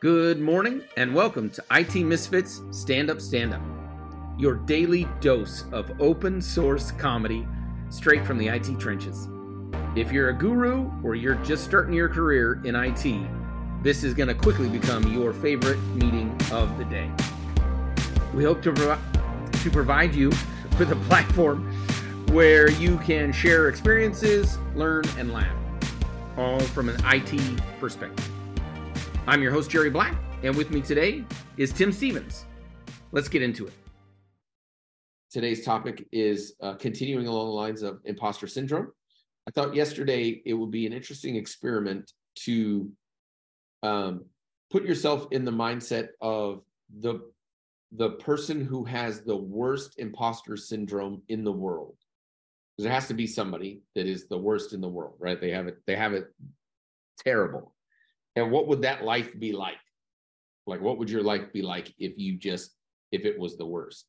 Good morning and welcome to IT Misfits Stand Up Stand Up, your daily dose of open source comedy straight from the IT trenches. If you're a guru or you're just starting your career in IT, this is going to quickly become your favorite meeting of the day. We hope to, provi- to provide you with a platform where you can share experiences, learn, and laugh, all from an IT perspective. I'm your host, Jerry Black, and with me today is Tim Stephens. Let's get into it. Today's topic is uh, continuing along the lines of imposter syndrome. I thought yesterday it would be an interesting experiment to um, put yourself in the mindset of the the person who has the worst imposter syndrome in the world. Because there has to be somebody that is the worst in the world, right? They have it. They have it terrible and what would that life be like? Like what would your life be like if you just if it was the worst?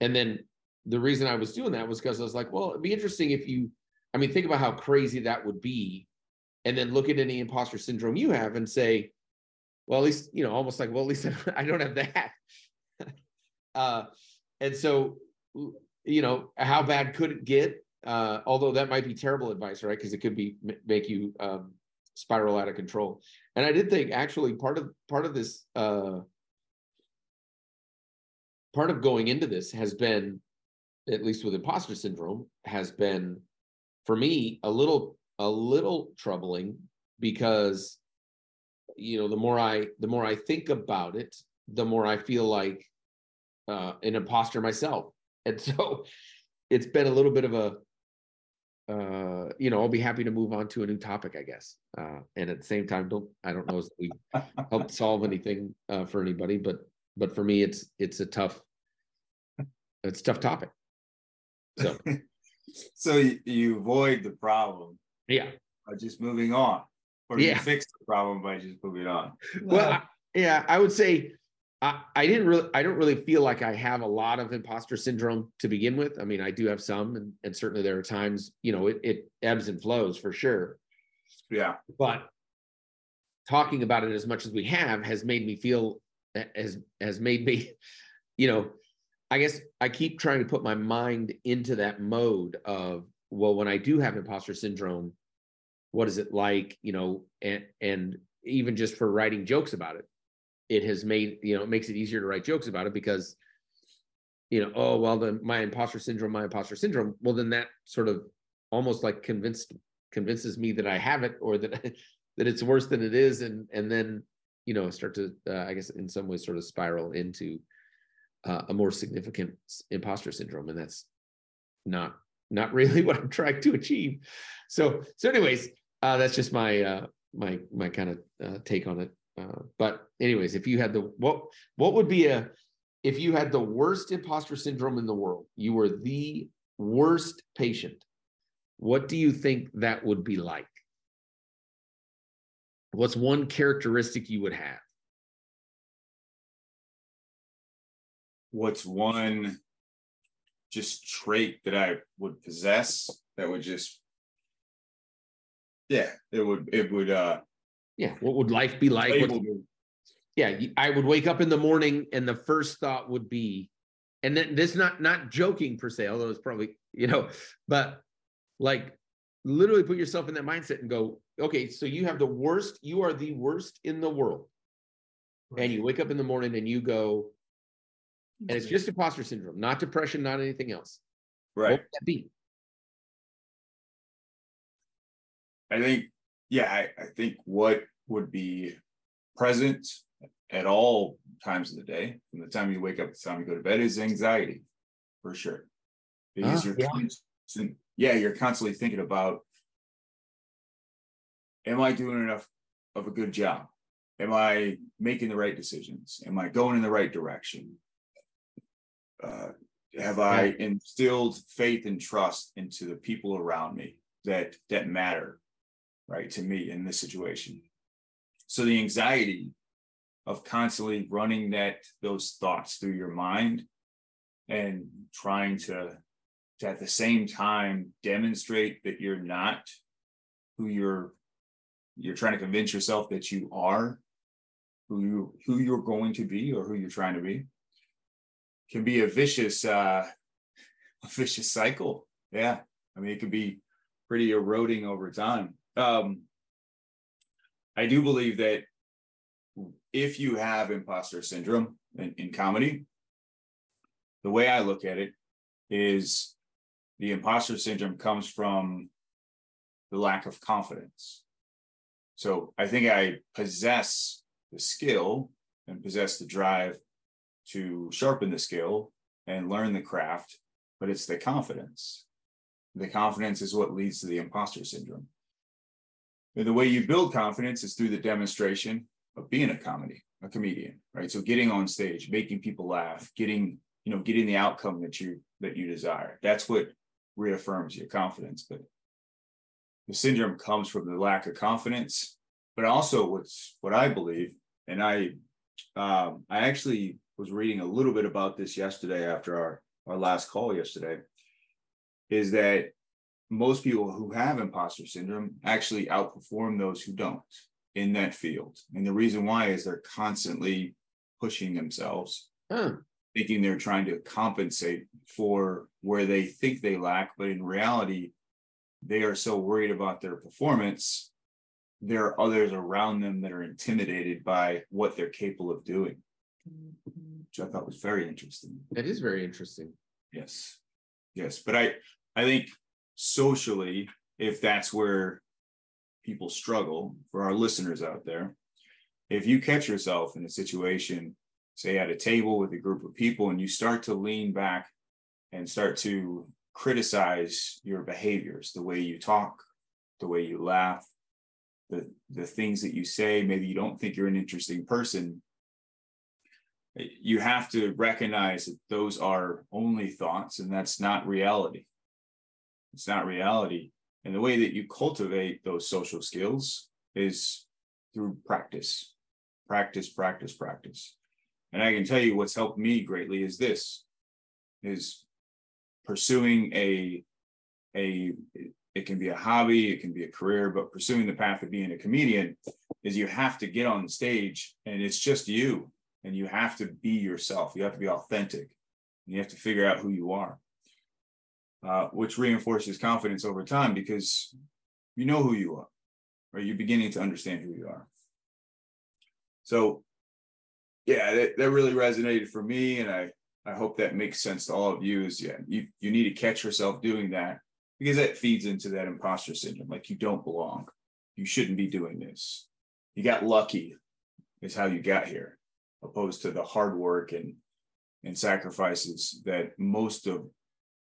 And then the reason i was doing that was because i was like well it'd be interesting if you i mean think about how crazy that would be. And then look at any imposter syndrome you have and say well at least you know almost like well at least i don't have that. Uh and so you know how bad could it get? Uh although that might be terrible advice right? Because it could be make you um spiral out of control. And I did think actually part of part of this uh, part of going into this has been, at least with imposter syndrome, has been for me a little a little troubling because you know the more I the more I think about it, the more I feel like uh, an imposter myself. And so it's been a little bit of a uh, you know, I'll be happy to move on to a new topic, I guess. Uh, and at the same time, don't I don't know if we helped solve anything uh, for anybody, but but for me, it's it's a tough it's a tough topic. So, so you, you avoid the problem, yeah, by just moving on, or yeah. you fix the problem by just moving on. Well, I, yeah, I would say I, I didn't really I don't really feel like I have a lot of imposter syndrome to begin with. I mean, I do have some, and, and certainly there are times, you know, it, it ebbs and flows for sure. Yeah. But talking about it as much as we have has made me feel has has made me, you know, I guess I keep trying to put my mind into that mode of, well, when I do have imposter syndrome, what is it like, you know, and and even just for writing jokes about it it has made you know it makes it easier to write jokes about it because you know oh well then my imposter syndrome my imposter syndrome. Well then that sort of almost like convinced convinces me that i have it or that that it's worse than it is. And and then you know start to uh, i guess in some ways sort of spiral into uh, a more significant imposter syndrome. And that's not not really what i'm trying to achieve. So so anyways uh that's just my uh my my kind of uh, take on it uh, but anyways, if you had the what what would be a if you had the worst imposter syndrome in the world, you were the worst patient. What do you think that would be like? What's one characteristic you would have? What's one just trait that I would possess that would just yeah, it would it would uh yeah what would life be like? Yeah i would wake up in the morning and the first thought would be and then this not not joking per se although it's probably you know but like literally put yourself in that mindset and go okay so you have the worst you are the worst in the world. Right. and you wake up in the morning and you go and it's just imposter syndrome not depression not anything else. Right. what would that be? I think yeah, I, I think what would be present at all times of the day, from the time you wake up to the time you go to bed, is anxiety, for sure. Because ah, you're yeah. Constant, yeah, you're constantly thinking about, am I doing enough of a good job? Am I making the right decisions? Am I going in the right direction? Uh, have I instilled faith and trust into the people around me that that matter right, to me in this situation. So the anxiety of constantly running that those thoughts through your mind and trying to, to at the same time demonstrate that you're not who you're you're trying to convince yourself that you are who you who you're going to be or who you're trying to be can be a vicious uh a vicious cycle. Yeah. I mean it can be pretty eroding over time um i do believe that if you have imposter syndrome in, in comedy the way i look at it is the imposter syndrome comes from the lack of confidence so i think i possess the skill and possess the drive to sharpen the skill and learn the craft, but it's the confidence. The confidence is what leads to the imposter syndrome. And the way you build confidence is through the demonstration of being a comedy, a comedian, right? So getting on stage, making people laugh, getting, you know, getting the outcome that you that you desire. That's what reaffirms your confidence. But the syndrome comes from the lack of confidence, but also what's what I believe, and I um, I actually was reading a little bit about this yesterday after our, our last call yesterday, is that most people who have imposter syndrome actually outperform those who don't in that field. And the reason why is they're constantly pushing themselves, hmm. thinking they're trying to compensate for where they think they lack. But in reality, they are so worried about their performance. There are others around them that are intimidated by what they're capable of doing mm-hmm. which I thought was very interesting. That is very interesting. Yes. Yes. But I I think socially, if that's where people struggle for our listeners out there, if you catch yourself in a situation, say at a table with a group of people, and you start to lean back and start to criticize your behaviors, the way you talk, the way you laugh, the the things that you say, maybe you don't think you're an interesting person, you have to recognize that those are only thoughts and that's not reality. It's not reality. And the way that you cultivate those social skills is through practice, practice, practice, practice. And I can tell you what's helped me greatly is this is pursuing a a it can be a hobby, it can be a career, but pursuing the path of being a comedian is you have to get on the stage and it's just you and you have to be yourself. You have to be authentic. And you have to figure out who you are, uh, which reinforces confidence over time because you know who you are, or You're beginning to understand who you are. So, yeah, that, that really resonated for me, and I I hope that makes sense to all of you. Is yeah, you you need to catch yourself doing that because that feeds into that imposter syndrome. Like you don't belong. You shouldn't be doing this. You got lucky, is how you got here opposed to the hard work and and sacrifices that most of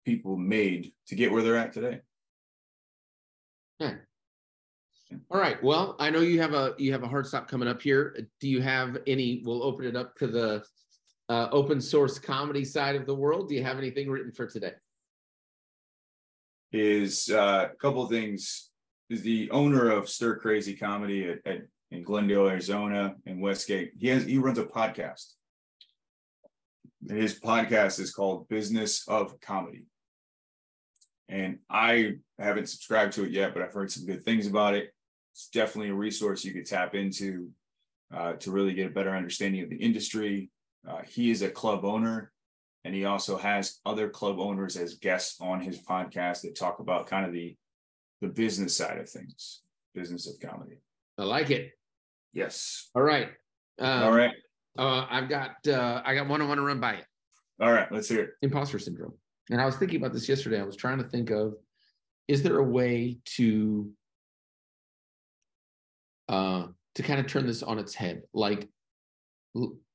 people made to get where they're at today. Yeah. All right. Well, I know you have a you have a hard stop coming up here. Do you have any? We'll open it up to the uh, open source comedy side of the world. Do you have anything written for today? Is uh, a couple of things. Is the owner of Stir Crazy Comedy at, at in Glendale, Arizona, and Westgate. He has he runs a podcast. And his podcast is called Business of Comedy. And I haven't subscribed to it yet, but I've heard some good things about it. It's definitely a resource you could tap into uh, to really get a better understanding of the industry. Uh, he is a club owner, and he also has other club owners as guests on his podcast that talk about kind of the the business side of things, business of comedy. I like it. Yes. All right. Um, All right. Uh, I've got uh, I got one I want to run by you. All right, let's hear it. Imposter syndrome. And I was thinking about this yesterday. I was trying to think of is there a way to uh to kind of turn this on its head like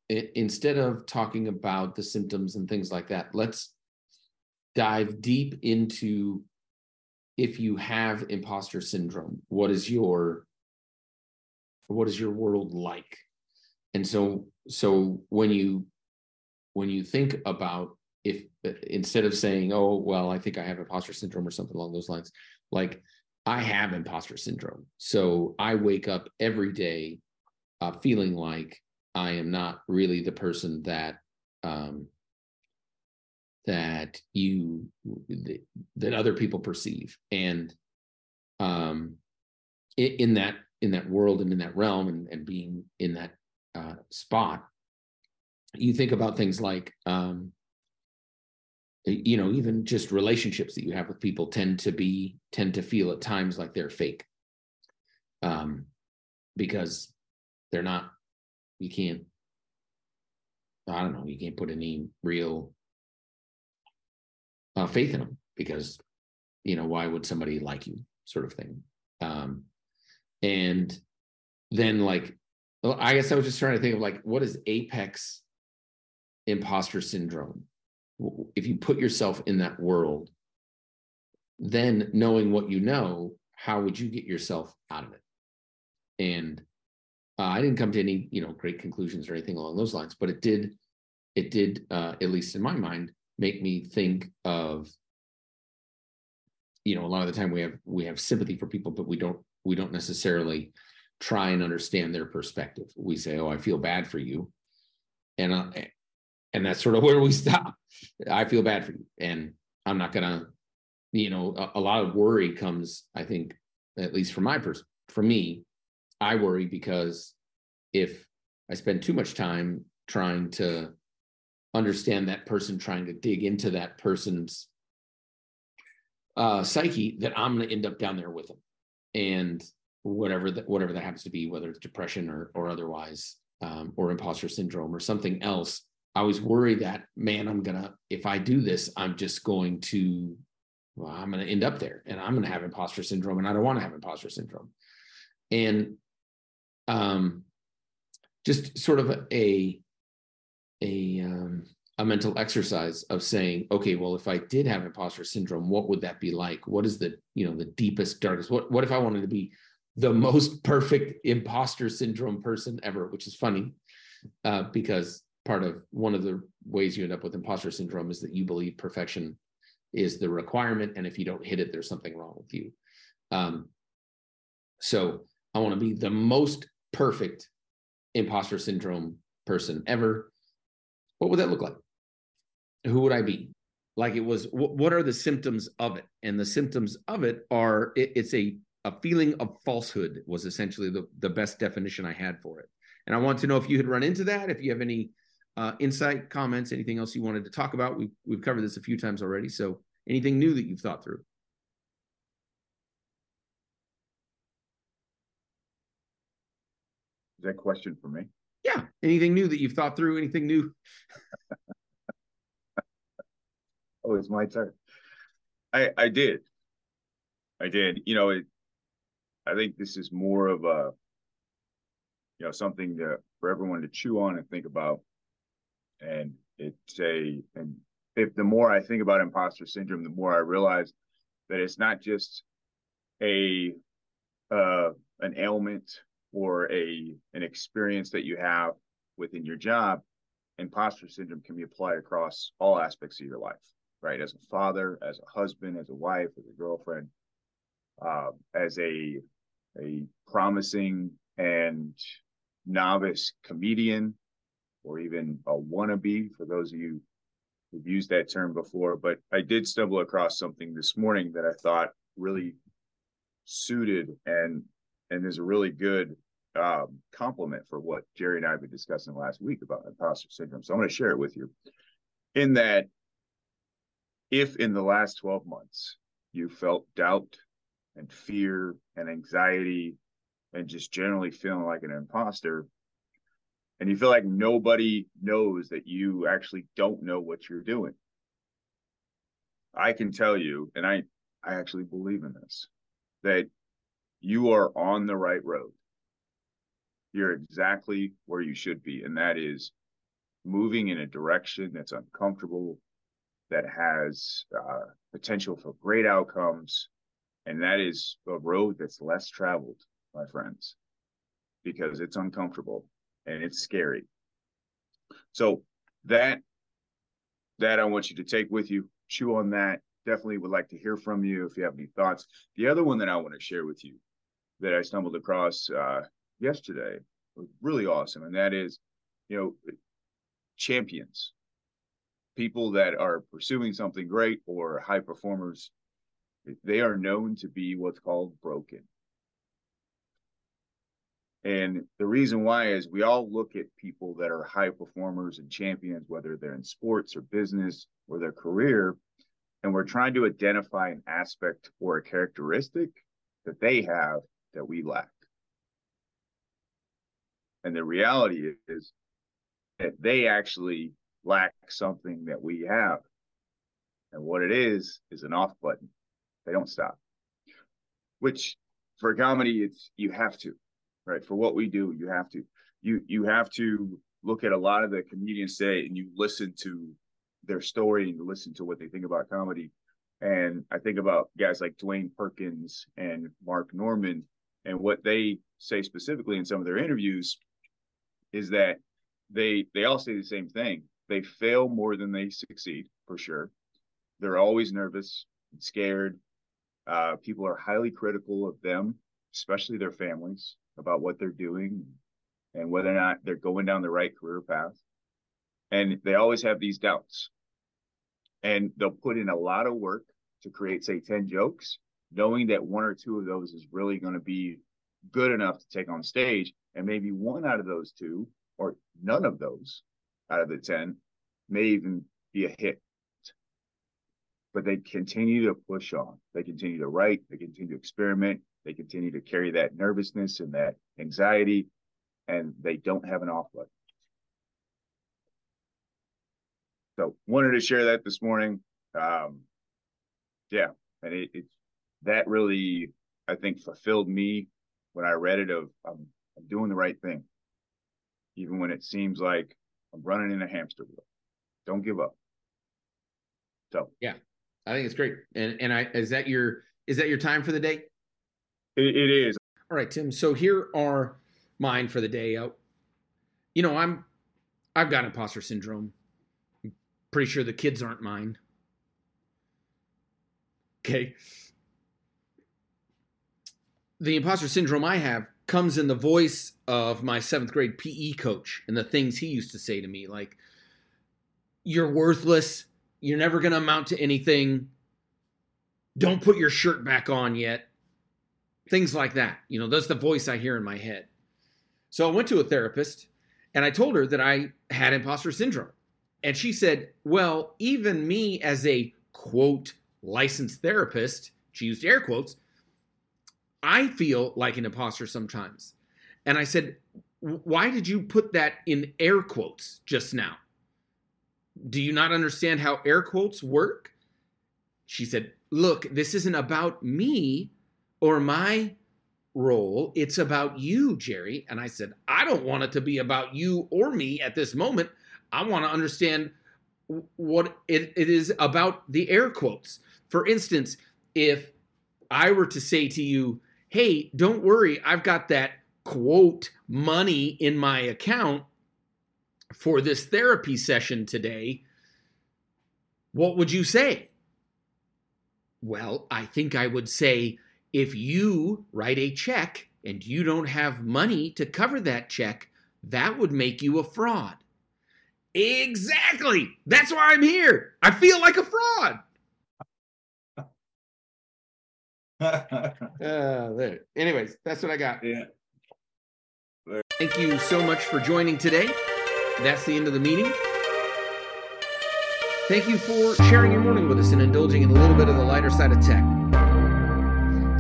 instead of talking about the symptoms and things like that let's dive deep into if you have imposter syndrome what is your what is your world like and so so when you when you think about if instead of saying oh well i think i have imposter syndrome or something along those lines like i have imposter syndrome. So i wake up every day uh, feeling like i am not really the person that um, that you that other people perceive. And um in that in that world and in that realm and, and being in that uh, spot, you think about things like, um, you know, even just relationships that you have with people tend to be tend to feel at times like they're fake, um, because they're not. You can't. I don't know. You can't put any real uh, faith in them because, you know, why would somebody like you, sort of thing. Um, and then like well, I guess I was just trying to think of like what is apex imposter syndrome? If you put yourself in that world, then knowing what you know, how would you get yourself out of it? And uh, I didn't come to any, you know, great conclusions or anything along those lines, but it did, it did, uh, at least in my mind, make me think of, you know, a lot of the time we have we have sympathy for people, but we don't we don't necessarily try and understand their perspective. We say, "Oh, I feel bad for you," and uh, and that's sort of where we stop. I feel bad for you, and I'm not gonna, you know, a, a lot of worry comes. I think, at least for my pers- for me, I worry because if I spend too much time trying to understand that person, trying to dig into that person's uh, psyche, that I'm to end up down there with them and whatever that whatever that happens to be, whether it's depression or or otherwise, um, or imposter syndrome or something else. I was worried that man, I'm gonna if I do this, I'm just going to well, I'm gonna end up there and I'm gonna have imposter syndrome, and I don't want to have imposter syndrome. And um, just sort of a a um, a mental exercise of saying, okay, well, if I did have imposter syndrome, what would that be like? What is the, you know, the deepest, darkest? What what if I wanted to be the most perfect imposter syndrome person ever, which is funny, uh, because part of one of the ways you end up with imposter syndrome is that you believe perfection is the requirement, and if you don't hit it, there's something wrong with you. Um, so I want to be the most perfect imposter syndrome person ever. What would that look like? who would I be? Like it was, what, what are the symptoms of it? And the symptoms of it are it, it's a a feeling of falsehood was essentially the, the best definition I had for it. And I want to know if you had run into that, if you have any uh, insight, comments, anything else you wanted to talk about. We've, we've covered this a few times already. So anything new that you've thought through? Is that question for me? Yeah. Anything new that you've thought through? Anything new? Oh, it's my turn. I I did. I did. You know, it I think this is more of a you know something to, for everyone to chew on and think about. And it's a and if the more I think about imposter syndrome, the more I realize that it's not just a uh, an ailment or a an experience that you have within your job. Imposter syndrome can be applied across all aspects of your life right? As a father, as a husband, as a wife, as a girlfriend, uh, as a a promising and novice comedian, or even a wannabe for those of you who've used that term before. But I did stumble across something this morning that I thought really suited and and is a really good um, compliment for what Jerry and I have been discussing last week about imposter syndrome. So I'm going to share it with you. In that if in the last 12 months you felt doubt and fear and anxiety and just generally feeling like an imposter and you feel like nobody knows that you actually don't know what you're doing i can tell you and i i actually believe in this that you are on the right road you're exactly where you should be and that is moving in a direction that's uncomfortable that has uh, potential for great outcomes. And that is a road that's less traveled, my friends, because it's uncomfortable and it's scary. So that that I want you to take with you, chew on that. Definitely would like to hear from you if you have any thoughts. The other one that I want to share with you that I stumbled across uh, yesterday was really awesome, and that is, you know, champions people that are pursuing something great or high performers, they are known to be what's called broken. And the reason why is we all look at people that are high performers and champions, whether they're in sports or business or their career, and we're trying to identify an aspect or a characteristic that they have that we lack. And the reality is that they actually lack something that we have. And what it is, is an off button. They don't stop. Which for comedy, it's you have to, right? For what we do, you have to. You you have to look at a lot of the comedians say and you listen to their story and you listen to what they think about comedy. And I think about guys like Dwayne Perkins and Mark Normand and what they say specifically in some of their interviews is that they they all say the same thing. They fail more than they succeed for sure. They're always nervous and scared. Uh, people are highly critical of them, especially their families, about what they're doing and whether or not they're going down the right career path. And they always have these doubts. And they'll put in a lot of work to create, say, 10 jokes, knowing that one or two of those is really going to be good enough to take on stage. And maybe one out of those two, or none of those out of the 10, may even be a hit. But they continue to push on. They continue to write. They continue to experiment. They continue to carry that nervousness and that anxiety, and they don't have an off button. So wanted to share that this morning. Um, yeah, and it, it that really I think fulfilled me when I read it of I'm, I'm doing the right thing, even when it seems like I'm running in a hamster wheel. Don't give up. So yeah, I think it's great. And and I is that your is that your time for the day? It, it is. All right, Tim. So here are mine for the day. Uh, you know, I'm I've got imposter syndrome. I'm pretty sure the kids aren't mine. Okay. The imposter syndrome I have comes in the voice of my seventh grade PE coach and the things he used to say to me, like, you're worthless. You're never going to amount to anything. Don't put your shirt back on yet. Things like that. You know, that's the voice I hear in my head. So I went to a therapist and I told her that I had imposter syndrome. And she said, Well, even me as a quote licensed therapist, she used air quotes, I feel like an imposter sometimes. And I said, Why did you put that in air quotes just now? Do you not understand how air quotes work? She said, Look, this isn't about me or my role. It's about you, Jerry. And I said, I don't want it to be about you or me at this moment. I want to understand what it, it is about the air quotes. For instance, if I were to say to you, hey, don't worry, I've got that quote money in my account for this therapy session today, what would you say? Well, I think I would say if you write a check and you don't have money to cover that check, that would make you a fraud. Exactly. That's why I'm here. I feel like a fraud. uh, there. Anyways, that's what I got. Yeah. Thank you so much for joining today. That's the end of the meeting. Thank you for sharing your morning with us and indulging in a little bit of the lighter side of tech.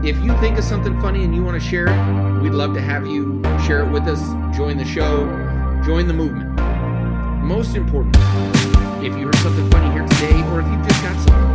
If you think of something funny and you want to share it, we'd love to have you share it with us. Join the show, join the movement. Most important, if you heard something funny here today, or if you've just got something